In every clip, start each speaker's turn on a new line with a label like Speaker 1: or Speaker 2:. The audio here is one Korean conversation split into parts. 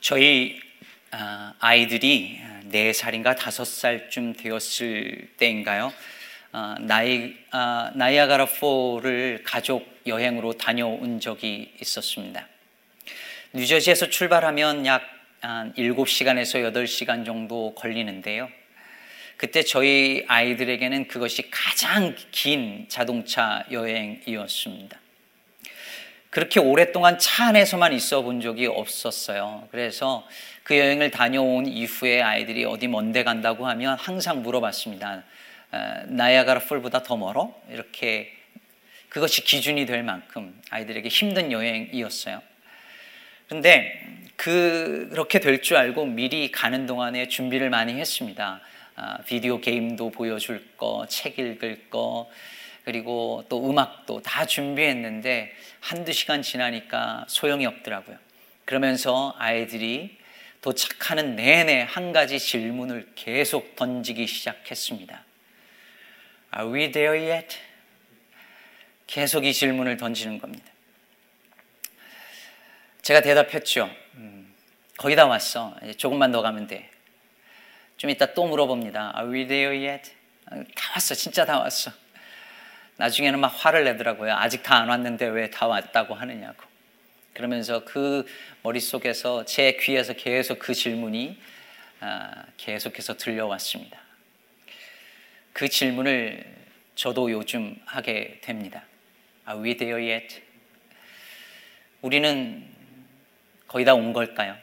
Speaker 1: 저희 아, 아이들이 4살인가 5살쯤 되었을 때인가요? 아, 나이, 아, 나이아가라 4를 가족 여행으로 다녀온 적이 있었습니다. 뉴저지에서 출발하면 약 7시간에서 8시간 정도 걸리는데요. 그때 저희 아이들에게는 그것이 가장 긴 자동차 여행이었습니다. 그렇게 오랫동안 차 안에서만 있어 본 적이 없었어요. 그래서 그 여행을 다녀온 이후에 아이들이 어디 먼데 간다고 하면 항상 물어봤습니다. 나야가라 폴보다 더 멀어? 이렇게 그것이 기준이 될 만큼 아이들에게 힘든 여행이었어요. 그런데 그렇게 될 줄 알고 미리 가는 동안에 준비를 많이 했습니다. 아, 비디오 게임도 보여줄 거, 책 읽을 거, 그리고 또 음악도 다 준비했는데 한두 시간 지나니까 소용이 없더라고요. 그러면서 아이들이 도착하는 내내 한 가지 질문을 계속 던지기 시작했습니다. Are we there yet? 계속 이 질문을 던지는 겁니다. 제가 대답했죠. 음, 거의 다 왔어. 조금만 더 가면 돼. 좀 이따 또 물어봅니다. Are we there yet? 다 왔어. 진짜 다 왔어. 나중에는 막 화를 내더라고요. 아직 다 안 왔는데 왜 다 왔다고 하느냐고. 그러면서 그 머릿속에서 제 귀에서 계속 그 질문이 아, 계속해서 들려왔습니다. 그 질문을 저도 요즘 하게 됩니다. Are we there yet? 우리는 거의 다 온 걸까요?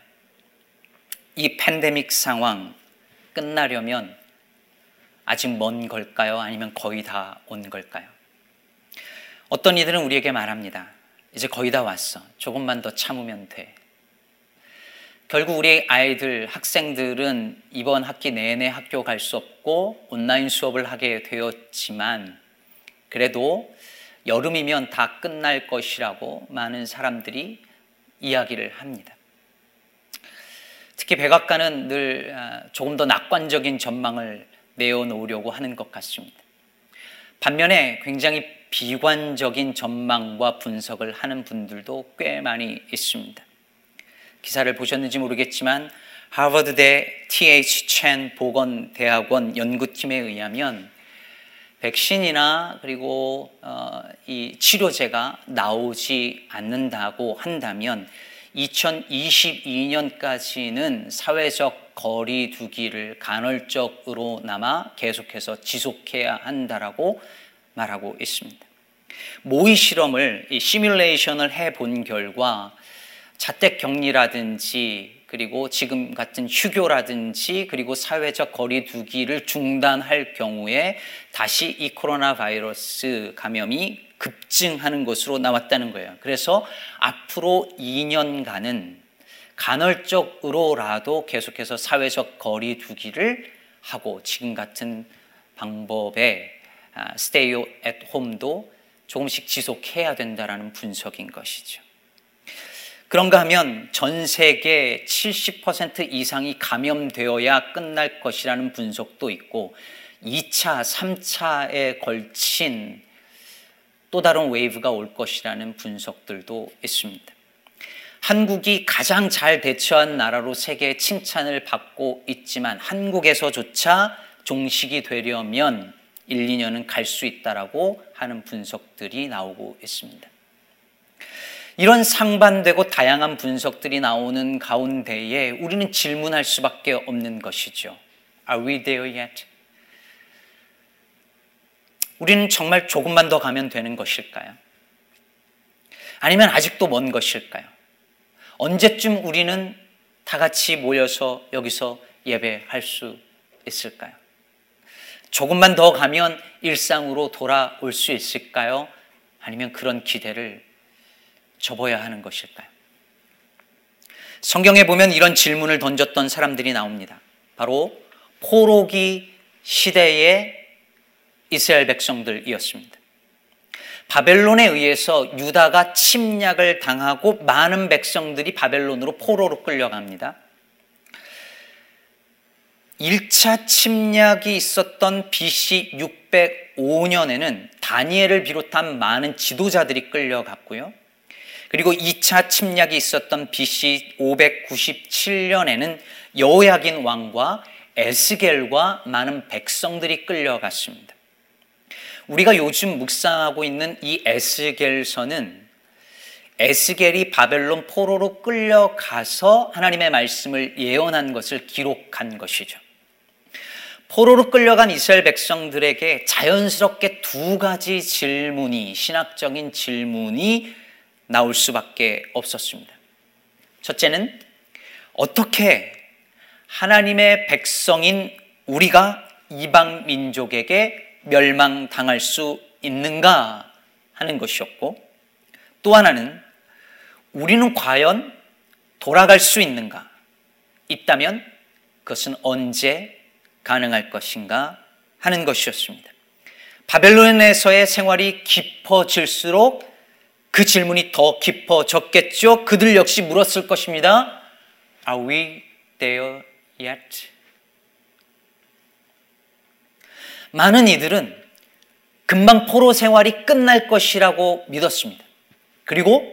Speaker 1: 이 팬데믹 상황 끝나려면 아직 먼 걸까요? 아니면 거의 다 온 걸까요? 어떤 이들은 우리에게 말합니다. 이제 거의 다 왔어. 조금만 더 참으면 돼. 결국 우리 아이들, 학생들은 이번 학기 내내 학교 갈 수 없고 온라인 수업을 하게 되었지만 그래도 여름이면 다 끝날 것이라고 많은 사람들이 이야기를 합니다. 특히 백악관은 늘 아, 조금 더 낙관적인 전망을 내어놓으려고 하는 것 같습니다. 반면에 굉장히 비관적인 전망과 분석을 하는 분들도 꽤 많이 있습니다. 기사를 보셨는지 모르겠지만 하버드대 TH 첸 보건대학원 연구팀에 의하면 백신이나 그리고 어, 이 치료제가 나오지 않는다고 한다면 2022년까지는 사회적 거리 두기를 간헐적으로나마 계속해서 지속해야 한다라고 말하고 있습니다. 모의 실험을 시뮬레이션을 해 본 결과 자택 격리라든지 그리고 지금 같은 휴교라든지 그리고 사회적 거리 두기를 중단할 경우에 다시 이 코로나 바이러스 감염이 급증하는 것으로 나왔다는 거예요. 그래서 앞으로 2년간은 간헐적으로라도 계속해서 사회적 거리 두기를 하고 지금 같은 방법에 스테이 앳 홈도 조금씩 지속해야 된다라는 분석인 것이죠. 그런가 하면 전 세계 70% 이상이 감염되어야 끝날 것이라는 분석도 있고 2차, 3차에 걸친 또 다른 wave가 올 것이라는 분석들도 있습니다. 한국이 가장 잘 대처한 나라로 세계의 칭찬을 받고 있지만 한국에서조차 종식이 되려면 1, 2년은 갈 수 있다라고 하는 분석들이 나오고 있습니다. 이런 상반되고 다양한 분석들이 나오는 가운데에 우리는 질문할 수밖에 없는 것이죠. Are we there yet? 우리는 정말 조금만 더 가면 되는 것일까요? 아니면 아직도 먼 것일까요? 언제쯤 우리는 다 같이 모여서 여기서 예배할 수 있을까요? 조금만 더 가면 일상으로 돌아올 수 있을까요? 아니면 그런 기대를 접어야 하는 것일까요? 성경에 보면 이런 질문을 던졌던 사람들이 나옵니다. 바로 포로기 시대의 이스라엘 백성들이었습니다. 바벨론에 의해서 유다가 침략을 당하고 많은 백성들이 바벨론으로 포로로 끌려갑니다. 1차 침략이 있었던 BC 605년에는 다니엘을 비롯한 많은 지도자들이 끌려갔고요. 그리고 2차 침략이 있었던 BC 597년에는 여호야긴 왕과 에스겔과 많은 백성들이 끌려갔습니다. 우리가 요즘 묵상하고 있는 이 에스겔서는 에스겔이 바벨론 포로로 끌려가서 하나님의 말씀을 예언한 것을 기록한 것이죠. 포로로 끌려간 이스라엘 백성들에게 자연스럽게 두 가지 질문이 신학적인 질문이 나올 수밖에 없었습니다. 첫째는 어떻게 하나님의 백성인 우리가 이방 민족에게 멸망당할 수 있는가 하는 것이었고 또 하나는 우리는 과연 돌아갈 수 있는가? 있다면 그것은 언제 가능할 것인가 하는 것이었습니다. 바벨론에서의 생활이 깊어질수록 그 질문이 더 깊어졌겠죠. 그들 역시 물었을 것입니다. Are we there yet? 많은 이들은 금방 포로 생활이 끝날 것이라고 믿었습니다. 그리고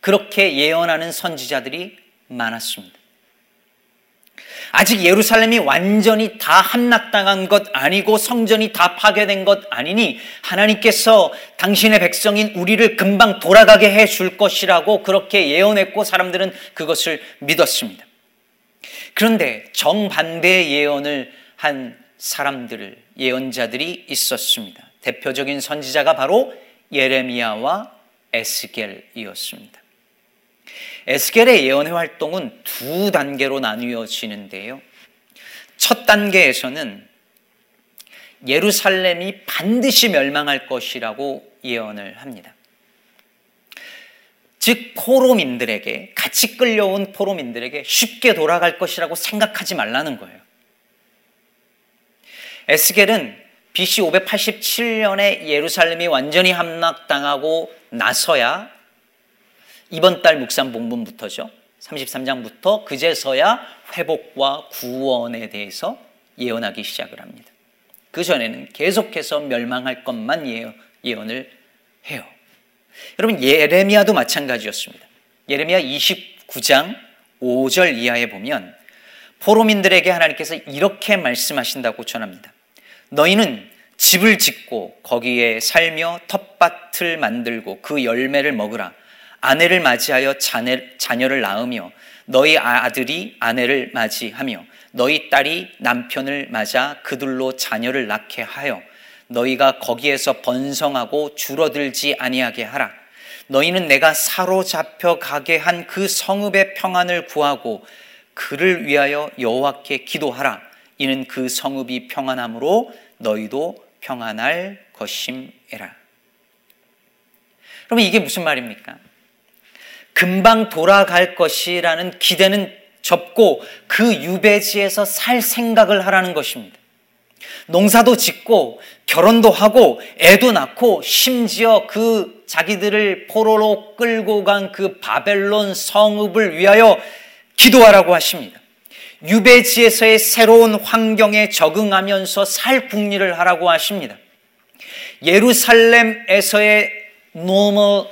Speaker 1: 그렇게 예언하는 선지자들이 많았습니다. 아직 예루살렘이 완전히 다 함락당한 것 아니고 성전이 다 파괴된 것 아니니 하나님께서 당신의 백성인 우리를 금방 돌아가게 해 줄 것이라고 그렇게 예언했고 사람들은 그것을 믿었습니다. 그런데 정반대의 예언을 한 사람들, 예언자들이 있었습니다. 대표적인 선지자가 바로 예레미야와 에스겔이었습니다. 에스겔의 예언의 활동은 두 단계로 나뉘어지는데요. 첫 단계에서는 예루살렘이 반드시 멸망할 것이라고 예언을 합니다. 즉 포로민들에게 같이 끌려온 포로민들에게 쉽게 돌아갈 것이라고 생각하지 말라는 거예요. 에스겔은 BC 587년에 예루살렘이 완전히 함락당하고 나서야 이번 달 묵상 본문부터죠. 33장부터 그제서야 회복과 구원에 대해서 예언하기 시작을 합니다. 그 전에는 계속해서 멸망할 것만 예언을 해요. 여러분 예레미야도 마찬가지였습니다. 예레미야 29장 5절 이하에 보면 포로민들에게 하나님께서 이렇게 말씀하신다고 전합니다. 너희는 집을 짓고 거기에 살며 텃밭을 만들고 그 열매를 먹으라. 아내를 맞이하여 자네, 자녀 를 낳으며 너희 아들이 아내를 맞이하며 너희 딸이 남편을 맞아 그들로 자녀를 낳게 하여 너희가 거기에서 번성하고 줄어들지 아니하게 하라. 너희는 내가 사로잡혀 가게 한 그 성읍의 평안을 구하고 그를 위하여 여호와께 기도하라. 이는 그 성읍이 평안함으로 너희도 평안할 것임이라. 그러면 이게 무슨 말입니까? 금방 돌아갈 것이라는 기대는 접고 그 유배지에서 살 생각을 하라는 것입니다. 농사도 짓고 결혼도 하고 애도 낳고 심지어 그 자기들을 포로로 끌고 간 그 바벨론 성읍을 위하여 기도하라고 하십니다. 유배지에서의 새로운 환경에 적응하면서 살 궁리를 하라고 하십니다. 예루살렘에서의 normal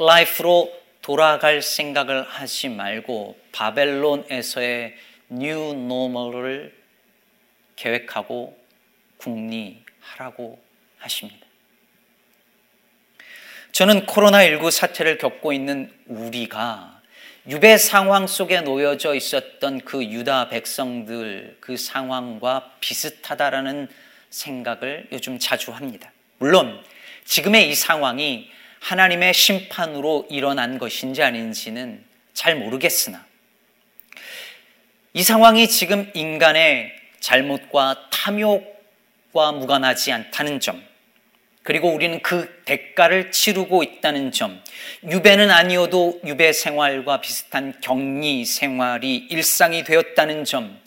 Speaker 1: life로 돌아갈 생각을 하지 말고 바벨론에서의 new normal을 계획하고 궁리하라고 하십니다. 저는 코로나19 사태를 겪고 있는 우리가 유배 상황 속에 놓여져 있었던 그 유다 백성들 그 상황과 비슷하다라는 생각을 요즘 자주 합니다. 물론 지금의 이 상황이 하나님의 심판으로 일어난 것인지 아닌지는 잘 모르겠으나 이 상황이 지금 인간의 잘못과 탐욕과 무관하지 않다는 점, 그리고 우리는 그 대가를 치르고 있다는 점, 유배는 아니어도 유배 생활과 비슷한 격리 생활이 일상이 되었다는 점,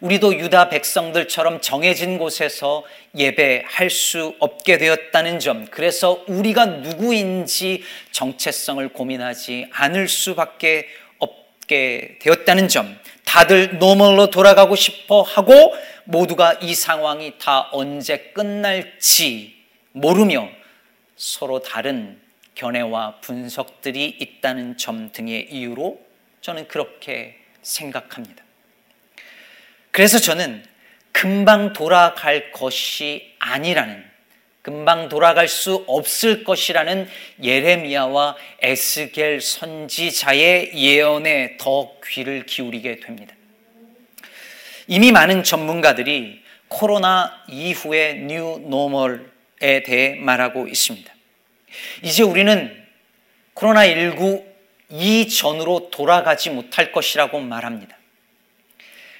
Speaker 1: 우리도 유다 백성들처럼 정해진 곳에서 예배할 수 없게 되었다는 점, 그래서 우리가 누구인지 정체성을 고민하지 않을 수밖에 없게 되었다는 점, 다들 normal로 돌아가고 싶어 하고 모두가 이 상황이 다 언제 끝날지 모르며 서로 다른 견해와 분석들이 있다는 점 등의 이유로 저는 그렇게 생각합니다. 그래서 저는 금방 돌아갈 것이 아니라는 금방 돌아갈 수 없을 것이라는 예레미야와 에스겔 선지자의 예언에 더 귀를 기울이게 됩니다. 이미 많은 전문가들이 코로나 이후의 new normal에 대해 말하고 있습니다. 이제 우리는 코로나19 이전으로 돌아가지 못할 것이라고 말합니다.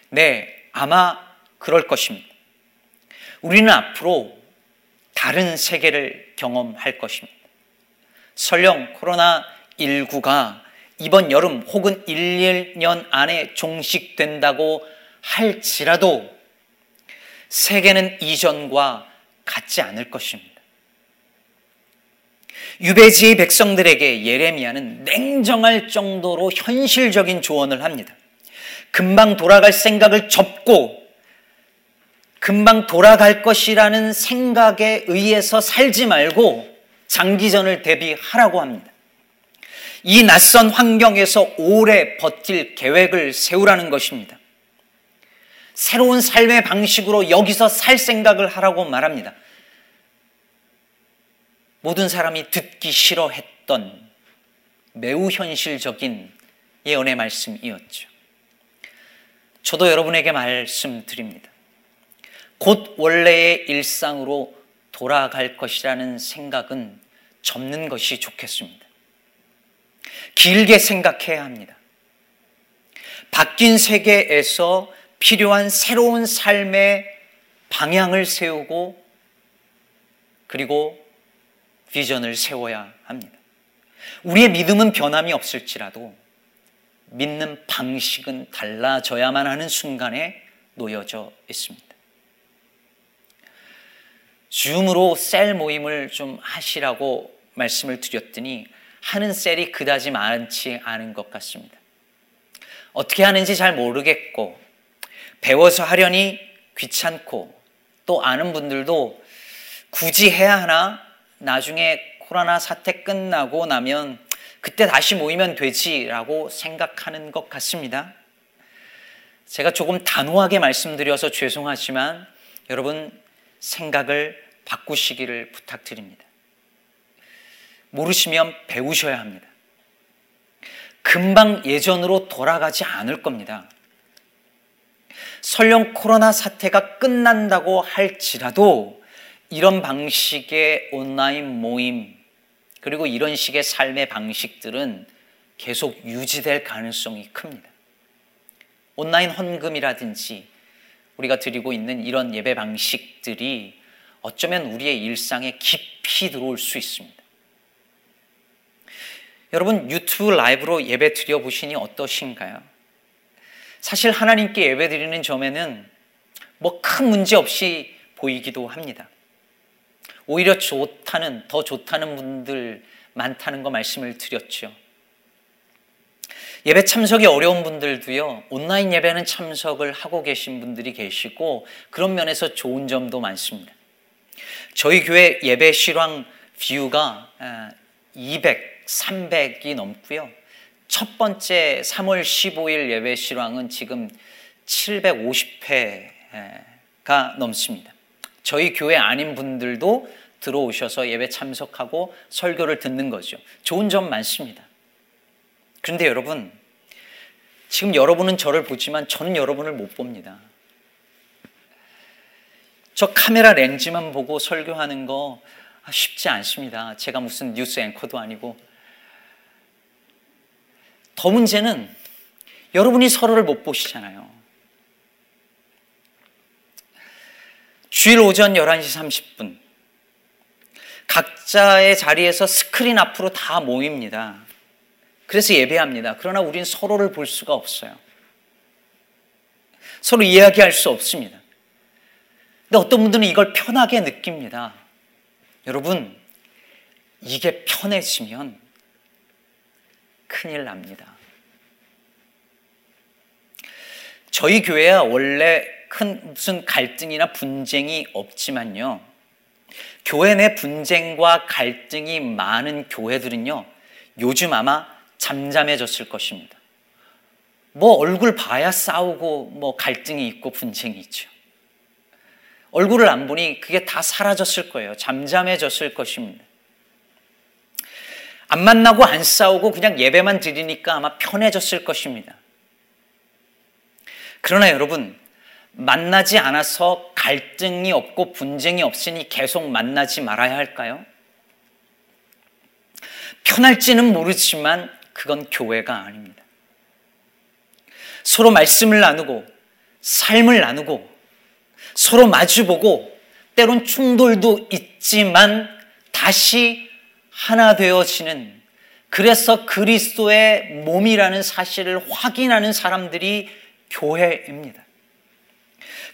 Speaker 1: 네, 아마 그럴 것입니다. 우리는 앞으로 다른 세계를 경험할 것입니다. 설령 코로나19가 이번 여름 혹은 1, 2년 안에 종식된다고 할지라도 세계는 이전과 같지 않을 것입니다. 유배지의 백성들에게 예레미야는 냉정할 정도로 현실적인 조언을 합니다. 금방 돌아갈 생각을 접고 금방 돌아갈 것이라는 생각에 의해서 살지 말고 장기전을 대비하라고 합니다. 이 낯선 환경에서 오래 버틸 계획을 세우라는 것입니다. 새로운 삶의 방식으로 여기서 살 생각을 하라고 말합니다. 모든 사람이 듣기 싫어했던 매우 현실적인 예언의 말씀이었죠. 저도 여러분에게 말씀드립니다. 곧 원래의 일상으로 돌아갈 것이라는 생각은 접는 것이 좋겠습니다. 길게 생각해야 합니다. 바뀐 세계에서 필요한 새로운 삶의 방향을 세우고 그리고 비전을 세워야 합니다. 우리의 믿음은 변함이 없을지라도 믿는 방식은 달라져야만 하는 순간에 놓여져 있습니다. 줌으로 셀 모임을 좀 하시라고 말씀을 드렸더니 하는 셀이 그다지 많지 않은 것 같습니다. 어떻게 하는지 잘 모르겠고 배워서 하려니 귀찮고 또 아는 분들도 굳이 해야 하나 나중에 코로나 사태 끝나고 나면 그때 다시 모이면 되지라고 생각하는 것 같습니다. 제가 조금 단호하게 말씀드려서 죄송하지만 여러분 생각을 바꾸시기를 부탁드립니다. 모르시면 배우셔야 합니다. 금방 예전으로 돌아가지 않을 겁니다. 설령 코로나 사태가 끝난다고 할지라도 이런 방식의 온라인 모임, 그리고 이런 식의 삶의 방식들은 계속 유지될 가능성이 큽니다. 온라인 헌금이라든지 우리가 드리고 있는 이런 예배 방식들이 어쩌면 우리의 일상에 깊이 들어올 수 있습니다. 여러분 유튜브 라이브로 예배 드려 보시니 어떠신가요? 사실 하나님께 예배 드리는 점에는 뭐 큰 문제 없이 보이기도 합니다. 오히려 좋다는 더 좋다는 분들 많다는 거 말씀을 드렸죠. 예배 참석이 어려운 분들도요, 온라인 예배는 참석을 하고 계신 분들이 계시고, 그런 면에서 좋은 점도 많습니다. 저희 교회 예배 실황 뷰가 200, 300이 넘고요. 첫 번째 3월 15일 예배 실황은 지금 750회가 넘습니다. 저희 교회 아닌 분들도 들어오셔서 예배 참석하고 설교를 듣는 거죠. 좋은 점 많습니다. 그런데 여러분, 지금 여러분은 저를 보지만 저는 여러분을 못 봅니다. 저 카메라 렌즈만 보고 설교하는 거 쉽지 않습니다. 제가 무슨 뉴스 앵커도 아니고. 더 문제는 여러분이 서로를 못 보시잖아요. 주일 오전 11시 30분. 각자의 자리에서 스크린 앞으로 다 모입니다. 그래서 예배합니다. 그러나 우린 서로를 볼 수가 없어요. 서로 이야기할 수 없습니다. 근데 어떤 분들은 이걸 편하게 느낍니다. 여러분, 이게 편해지면 큰일 납니다. 저희 교회야 원래 큰 무슨 갈등이나 분쟁이 없지만요. 교회 내 분쟁과 갈등이 많은 교회들은요, 요즘 아마 잠잠해졌을 것입니다. 뭐 얼굴 봐야 싸우고 뭐 갈등이 있고 분쟁이 있죠. 얼굴을 안 보니 그게 다 사라졌을 거예요. 잠잠해졌을 것입니다. 안 만나고 안 싸우고 그냥 예배만 드리니까 아마 편해졌을 것입니다. 그러나 여러분, 만나지 않아서 갈등이 없고 분쟁이 없으니 계속 만나지 말아야 할까요? 편할지는 모르지만 그건 교회가 아닙니다. 서로 말씀을 나누고 삶을 나누고 서로 마주보고 때론 충돌도 있지만 다시 하나 되어지는 그래서 그리스도의 몸이라는 사실을 확인하는 사람들이 교회입니다.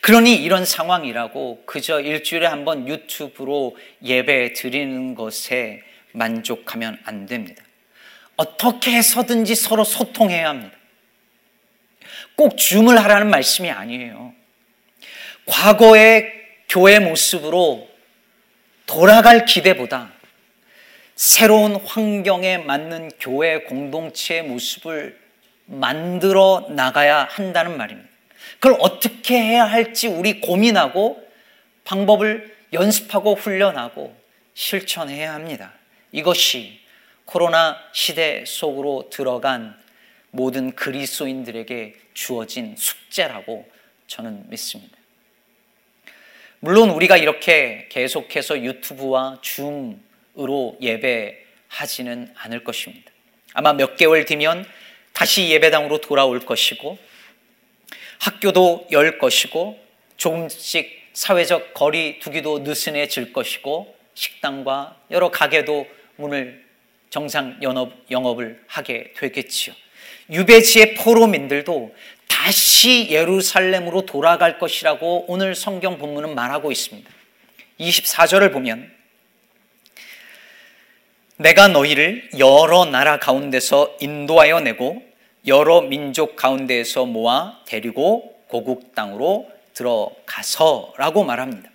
Speaker 1: 그러니 이런 상황이라고 그저 일주일에 한 번 유튜브로 예배 드리는 것에 만족하면 안 됩니다. 어떻게 해서든지 서로 소통해야 합니다. 꼭 줌을 하라는 말씀이 아니에요. 과거의 교회 모습으로 돌아갈 기대보다 새로운 환경에 맞는 교회 공동체의 모습을 만들어 나가야 한다는 말입니다. 그걸 어떻게 해야 할지 우리 고민하고 방법을 연습하고 훈련하고 실천해야 합니다. 이것이 코로나 시대 속으로 들어간 모든 그리스도인들에게 주어진 숙제라고 저는 믿습니다. 물론 우리가 이렇게 계속해서 유튜브와 줌으로 예배하지는 않을 것입니다. 아마 몇 개월 뒤면 다시 예배당으로 돌아올 것이고 학교도 열 것이고 조금씩 사회적 거리 두기도 느슨해질 것이고 식당과 여러 가게도 문을 정상 영업, 영업을 하게 되겠지요. 유배지의 포로민들도 다시 예루살렘으로 돌아갈 것이라고 오늘 성경 본문은 말하고 있습니다. 24절을 보면 내가 너희를 여러 나라 가운데서 인도하여 내고 여러 민족 가운데에서 모아 데리고 고국 땅으로 들어가서라고 말합니다.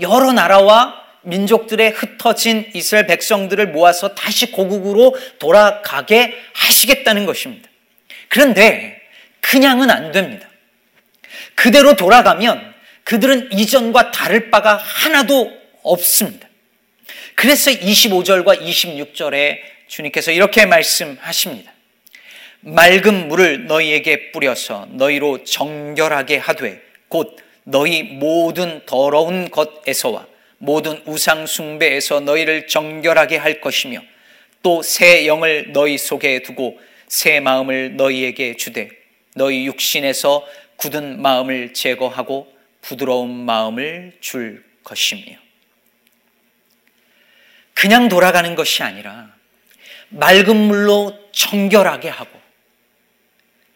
Speaker 1: 여러 나라와 민족들의 흩어진 이스라엘 백성들을 모아서 다시 고국으로 돌아가게 하시겠다는 것입니다. 그런데 그냥은 안 됩니다. 그대로 돌아가면 그들은 이전과 다를 바가 하나도 없습니다. 그래서 25절과 26절에 주님께서 이렇게 말씀하십니다. 맑은 물을 너희에게 뿌려서 너희로 정결하게 하되 곧 너희 모든 더러운 것에서와 모든 우상 숭배에서 너희를 정결하게 할 것이며 또 새 영을 너희 속에 두고 새 마음을 너희에게 주되 너희 육신에서 굳은 마음을 제거하고 부드러운 마음을 줄 것이며. 그냥 돌아가는 것이 아니라 맑은 물로 정결하게 하고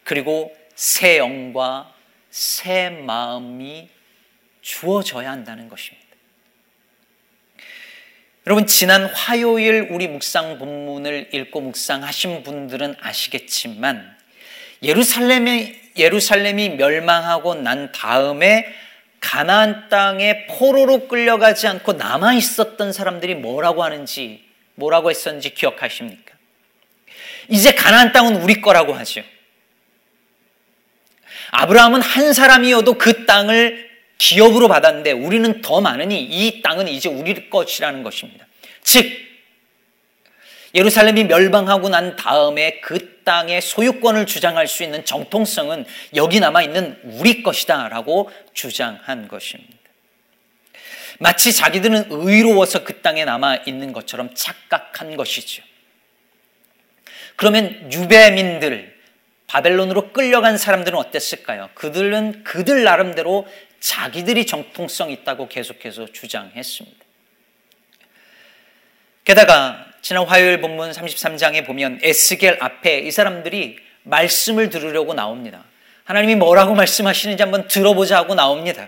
Speaker 1: 그리고 새 영과 새 마음이 주어져야 한다는 것입니다. 여러분, 지난 화요일 우리 묵상 본문을 읽고 묵상하신 분들은 아시겠지만, 예루살렘이, 예루살렘이 멸망하고 난 다음에 가나안 땅에 포로로 끌려가지 않고 남아 있었던 사람들이 뭐라고 하는지, 뭐라고 했었는지 기억하십니까? 이제 가나안 땅은 우리 거라고 하죠. 아브라함은 한 사람이어도 그 땅을 기업으로 받았는데 우리는 더 많으니 이 땅은 이제 우리 것이라는 것입니다. 즉, 예루살렘이 멸망하고 난 다음에 그 땅의 소유권을 주장할 수 있는 정통성은 여기 남아 있는 우리 것이다 라고 주장한 것입니다. 마치 자기들은 의로워서 그 땅에 남아 있는 것처럼 착각한 것이죠. 그러면 유배민들, 바벨론으로 끌려간 사람들은 어땠을까요? 그들은 그들 나름대로 자기들이 정통성 있다고 계속해서 주장했습니다. 게다가 지난 화요일 본문 33장에 보면 에스겔 앞에 이 사람들이 말씀을 들으려고 나옵니다. 하나님이 뭐라고 말씀하시는지 한번 들어보자 하고 나옵니다.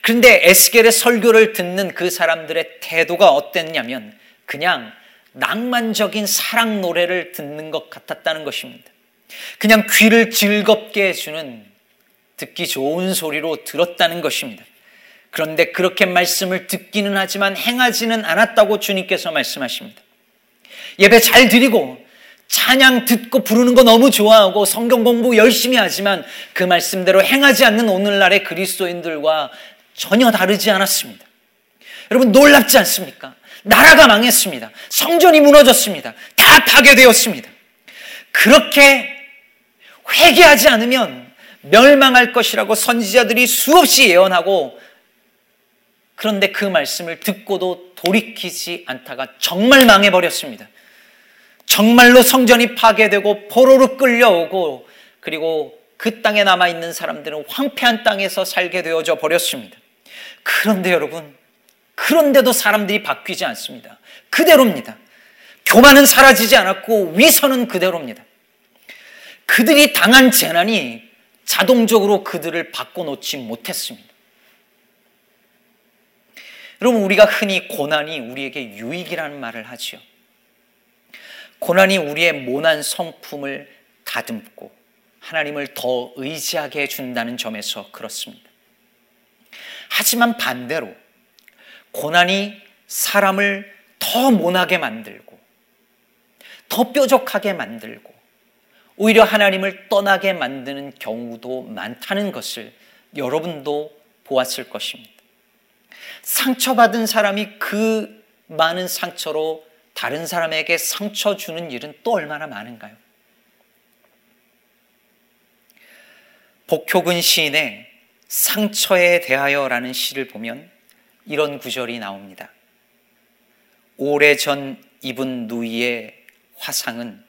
Speaker 1: 그런데 에스겔의 설교를 듣는 그 사람들의 태도가 어땠냐면 그냥 낭만적인 사랑 노래를 듣는 것 같았다는 것입니다. 그냥 귀를 즐겁게 해주는 듣기 좋은 소리로 들었다는 것입니다. 그런데 그렇게 말씀을 듣기는 하지만 행하지는 않았다고 주님께서 말씀하십니다. 예배 잘 드리고 찬양 듣고 부르는 거 너무 좋아하고 성경 공부 열심히 하지만 그 말씀대로 행하지 않는 오늘날의 그리스도인들과 전혀 다르지 않았습니다. 여러분 놀랍지 않습니까? 나라가 망했습니다. 성전이 무너졌습니다. 다 파괴되었습니다. 그렇게 회개하지 않으면 멸망할 것이라고 선지자들이 수없이 예언하고 그런데 그 말씀을 듣고도 돌이키지 않다가 정말 망해버렸습니다. 정말로 성전이 파괴되고 포로로 끌려오고 그리고 그 땅에 남아있는 사람들은 황폐한 땅에서 살게 되어져 버렸습니다. 그런데 여러분, 그런데도 사람들이 바뀌지 않습니다. 그대로입니다. 교만은 사라지지 않았고 위선은 그대로입니다. 그들이 당한 재난이 자동적으로 그들을 바꿔놓지 못했습니다. 여러분, 우리가 흔히 고난이 우리에게 유익이라는 말을 하지요. 고난이 우리의 모난 성품을 다듬고 하나님을 더 의지하게 해준다는 점에서 그렇습니다. 하지만 반대로 고난이 사람을 더 모나게 만들고 더 뾰족하게 만들고 오히려 하나님을 떠나게 만드는 경우도 많다는 것을 여러분도 보았을 것입니다. 상처받은 사람이 그 많은 상처로 다른 사람에게 상처 주는 일은 또 얼마나 많은가요? 복효근 시인의 상처에 대하여라는 시를 보면 이런 구절이 나옵니다. 오래전 입은 누이의 화상은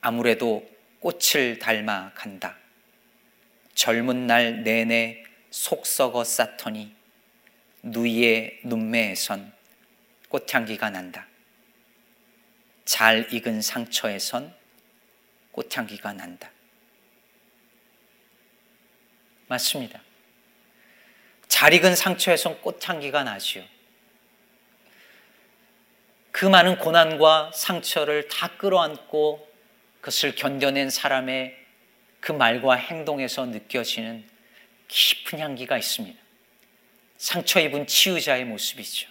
Speaker 1: 아무래도 꽃을 닮아 간다. 젊은 날 내내 속 썩어 쌓더니 누이의 눈매에선 꽃향기가 난다. 잘 익은 상처에선 꽃향기가 난다. 맞습니다. 잘 익은 상처에선 꽃향기가 나지요. 그 많은 고난과 상처를 다 끌어안고 그것을 견뎌낸 사람의 그 말과 행동에서 느껴지는 깊은 향기가 있습니다. 상처 입은 치유자의 모습이죠.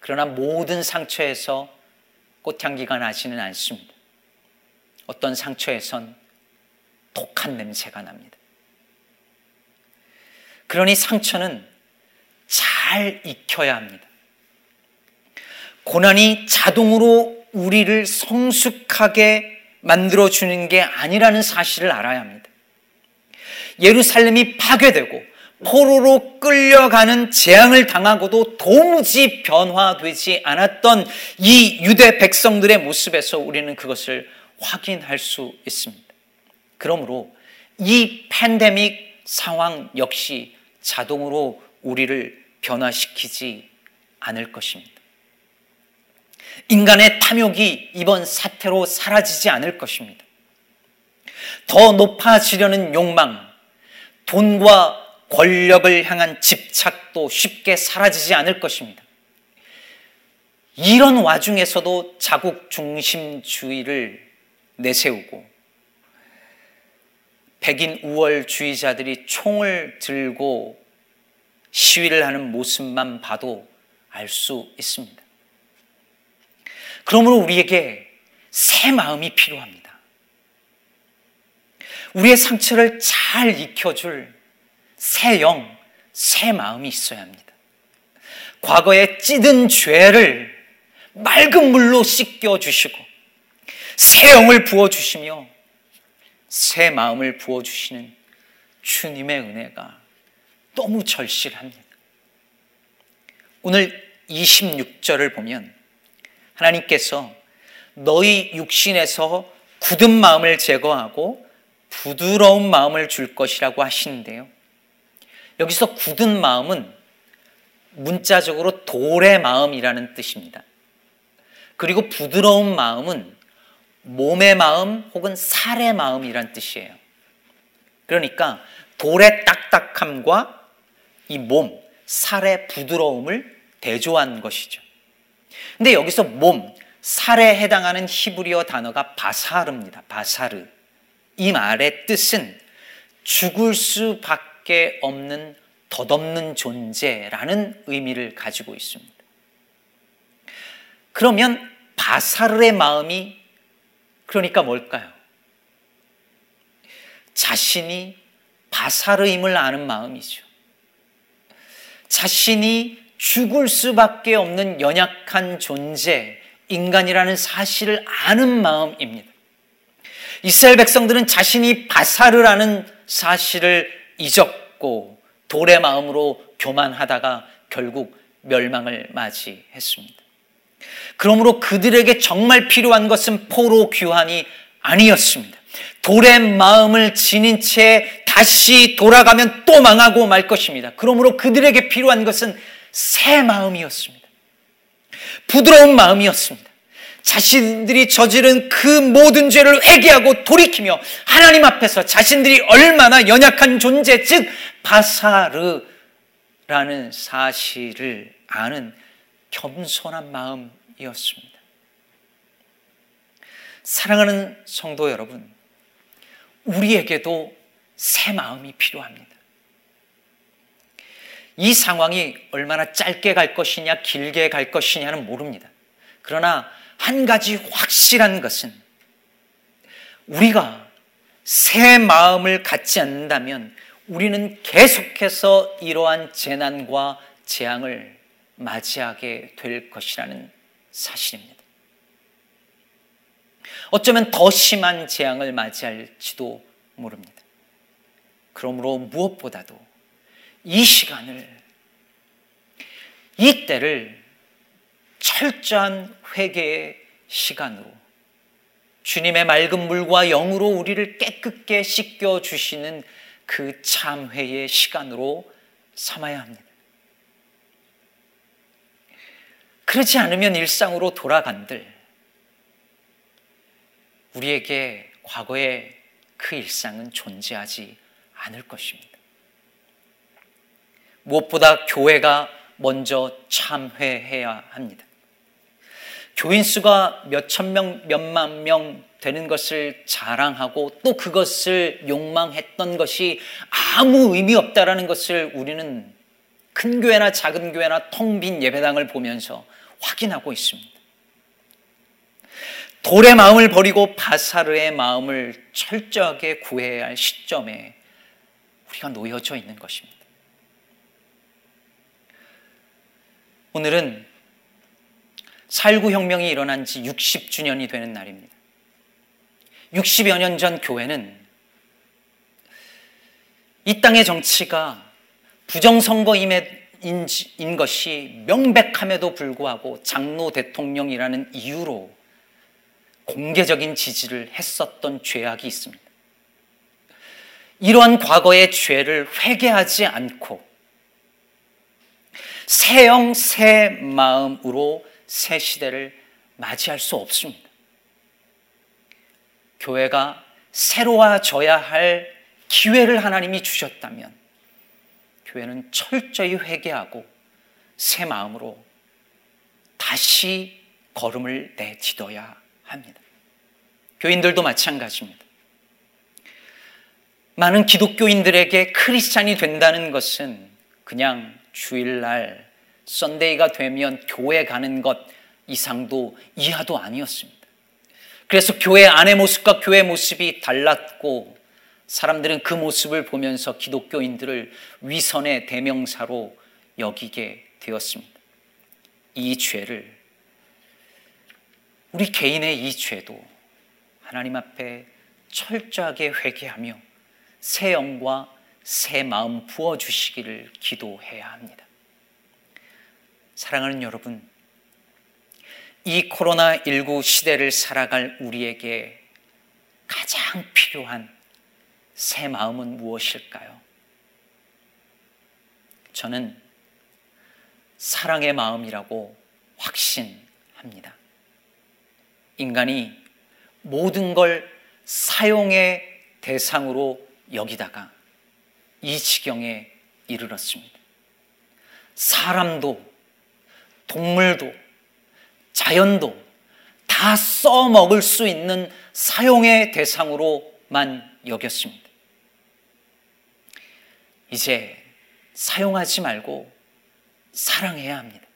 Speaker 1: 그러나 모든 상처에서 꽃향기가 나지는 않습니다. 어떤 상처에선 독한 냄새가 납니다. 그러니 상처는 잘 익혀야 합니다. 고난이 자동으로 우리를 성숙하게 만들어주는 게 아니라는 사실을 알아야 합니다. 예루살렘이 파괴되고 포로로 끌려가는 재앙을 당하고도 도무지 변화되지 않았던 이 유대 백성들의 모습에서 우리는 그것을 확인할 수 있습니다. 그러므로 이 팬데믹 상황 역시 자동으로 우리를 변화시키지 않을 것입니다. 인간의 탐욕이 이번 사태로 사라지지 않을 것입니다. 더 높아지려는 욕망, 돈과 권력을 향한 집착도 쉽게 사라지지 않을 것입니다. 이런 와중에서도 자국 중심주의를 내세우고 백인 우월주의자들이 총을 들고 시위를 하는 모습만 봐도 알 수 있습니다. 그러므로 우리에게 새 마음이 필요합니다. 우리의 상처를 잘 익혀줄 새 영, 새 마음이 있어야 합니다. 과거에 찌든 죄를 맑은 물로 씻겨 주시고 새 영을 부어 주시며 새 마음을 부어 주시는 주님의 은혜가 너무 절실합니다. 오늘 26절을 보면 하나님께서 너희 육신에서 굳은 마음을 제거하고 부드러운 마음을 줄 것이라고 하시는데요. 여기서 굳은 마음은 문자적으로 돌의 마음이라는 뜻입니다. 그리고 부드러운 마음은 몸의 마음 혹은 살의 마음이란 뜻이에요. 그러니까 돌의 딱딱함과 이 몸, 살의 부드러움을 대조한 것이죠. 근데 여기서 몸, 살에 해당하는 히브리어 단어가 바사르입니다. 바사르. 이 말의 뜻은 죽을 수밖에 없는 덧없는 존재라는 의미를 가지고 있습니다. 그러면 바사르의 마음이 그러니까 뭘까요? 자신이 바사르임을 아는 마음이죠. 자신이 죽을 수밖에 없는 연약한 존재, 인간이라는 사실을 아는 마음입니다. 이스라엘 백성들은 자신이 바사르라는 사실을 잊었고 돌의 마음으로 교만하다가 결국 멸망을 맞이했습니다. 그러므로 그들에게 정말 필요한 것은 포로 귀환이 아니었습니다. 돌의 마음을 지닌 채 다시 돌아가면 또 망하고 말 것입니다. 그러므로 그들에게 필요한 것은 새 마음이었습니다. 부드러운 마음이었습니다. 자신들이 저지른 그 모든 죄를 회개하고 돌이키며 하나님 앞에서 자신들이 얼마나 연약한 존재, 즉 바사르라는 사실을 아는 겸손한 마음이었습니다. 사랑하는 성도 여러분, 우리에게도 새 마음이 필요합니다. 이 상황이 얼마나 짧게 갈 것이냐, 길게 갈 것이냐는 모릅니다. 그러나 한 가지 확실한 것은 우리가 새 마음을 갖지 않는다면 우리는 계속해서 이러한 재난과 재앙을 맞이하게 될 것이라는 사실입니다. 어쩌면 더 심한 재앙을 맞이할지도 모릅니다. 그러므로 무엇보다도 이 시간을, 이 때를 철저한 회개의 시간으로 주님의 맑은 물과 영으로 우리를 깨끗게 씻겨 주시는 그 참회의 시간으로 삼아야 합니다. 그렇지 않으면 일상으로 돌아간들 우리에게 과거의 그 일상은 존재하지 않을 것입니다. 무엇보다 교회가 먼저 참회해야 합니다. 교인 수가 몇천 명, 몇만 명 되는 것을 자랑하고 또 그것을 욕망했던 것이 아무 의미 없다라는 것을 우리는 큰 교회나 작은 교회나 텅 빈 예배당을 보면서 확인하고 있습니다. 돌의 마음을 버리고 바사르의 마음을 철저하게 구해야 할 시점에 우리가 놓여져 있는 것입니다. 오늘은 4.19 혁명이 일어난 지 60주년이 되는 날입니다. 60여 년 전 교회는 이 땅의 정치가 부정선거인 것이 명백함에도 불구하고 장로 대통령이라는 이유로 공개적인 지지를 했었던 죄악이 있습니다. 이러한 과거의 죄를 회개하지 않고 새 영 새 마음으로 새 시대를 맞이할 수 없습니다. 교회가 새로워져야 할 기회를 하나님이 주셨다면 교회는 철저히 회개하고 새 마음으로 다시 걸음을 내딛어야 합니다. 교인들도 마찬가지입니다. 많은 기독교인들에게 크리스찬이 된다는 것은 그냥 주일날 썬데이가 되면 교회 가는 것 이상도 이하도 아니었습니다. 그래서 교회 안의 모습과 교회 모습이 달랐고 사람들은 그 모습을 보면서 기독교인들을 위선의 대명사로 여기게 되었습니다. 이 죄를 우리 개인의 이 죄도 하나님 앞에 철저하게 회개하며 새 영과 새 마음 부어 주시기를 기도해야 합니다. 사랑하는 여러분, 이 코로나19 시대를 살아갈 우리에게 가장 필요한 새 마음은 무엇일까요? 저는 사랑의 마음이라고 확신합니다. 인간이 모든 걸 사용의 대상으로 여기다가 이 지경에 이르렀습니다. 사람도 동물도 자연도 다 써먹을 수 있는 사용의 대상으로만 여겼습니다. 이제 사용하지 말고 사랑해야 합니다.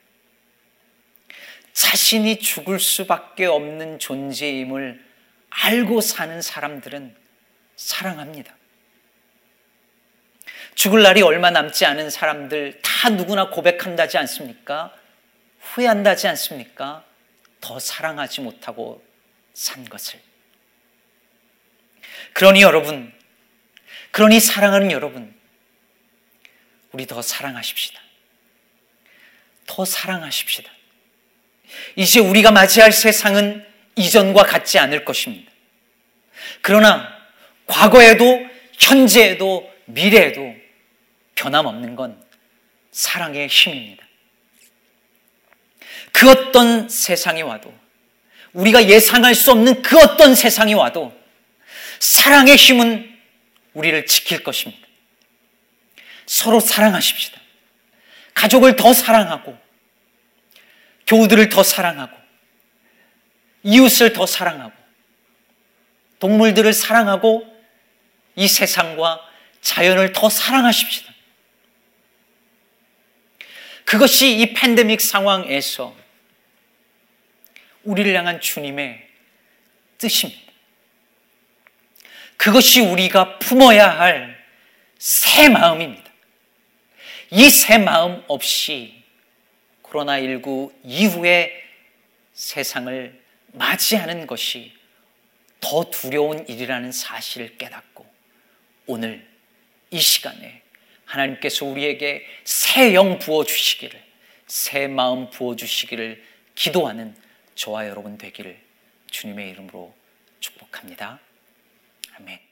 Speaker 1: 자신이 죽을 수밖에 없는 존재임을 알고 사는 사람들은 사랑합니다. 죽을 날이 얼마 남지 않은 사람들 다 누구나 고백한다지 않습니까? 후회한다지 않습니까? 더 사랑하지 못하고 산 것을. 그러니 여러분, 그러니 사랑하는 여러분, 우리 더 사랑하십시다. 더 사랑하십시다. 이제 우리가 맞이할 세상은 이전과 같지 않을 것입니다. 그러나 과거에도 현재에도 미래에도 변함없는 건 사랑의 힘입니다. 그 어떤 세상이 와도 우리가 예상할 수 없는 그 어떤 세상이 와도 사랑의 힘은 우리를 지킬 것입니다. 서로 사랑하십시다. 가족을 더 사랑하고 교우들을 더 사랑하고 이웃을 더 사랑하고 동물들을 사랑하고 이 세상과 자연을 더 사랑하십시다. 그것이 이 팬데믹 상황에서 우리를 향한 주님의 뜻입니다. 그것이 우리가 품어야 할 새 마음입니다. 이 새 마음 없이 코로나19 이후의 세상을 맞이하는 것이 더 두려운 일이라는 사실을 깨닫고 오늘 이 시간에 하나님께서 우리에게 새 영 부어주시기를, 새 마음 부어주시기를 기도하는 저와 여러분 되기를 주님의 이름으로 축복합니다. 아멘.